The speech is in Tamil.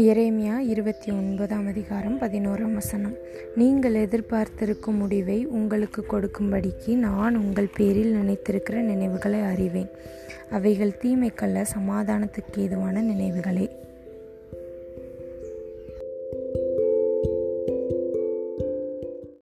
இறைமையா இருபத்தி ஒன்பதாம் அதிகாரம் பதினோராம் வசனம். நீங்கள் எதிர்பார்த்திருக்கும் முடிவை உங்களுக்கு கொடுக்கும்படிக்கு நான் உங்கள் பேரில் நினைத்திருக்கிற நினைவுகளை அறிவேன். அவைகள் தீமைக்கல்ல சமாதானத்துக்கு ஏதுவான நினைவுகளே.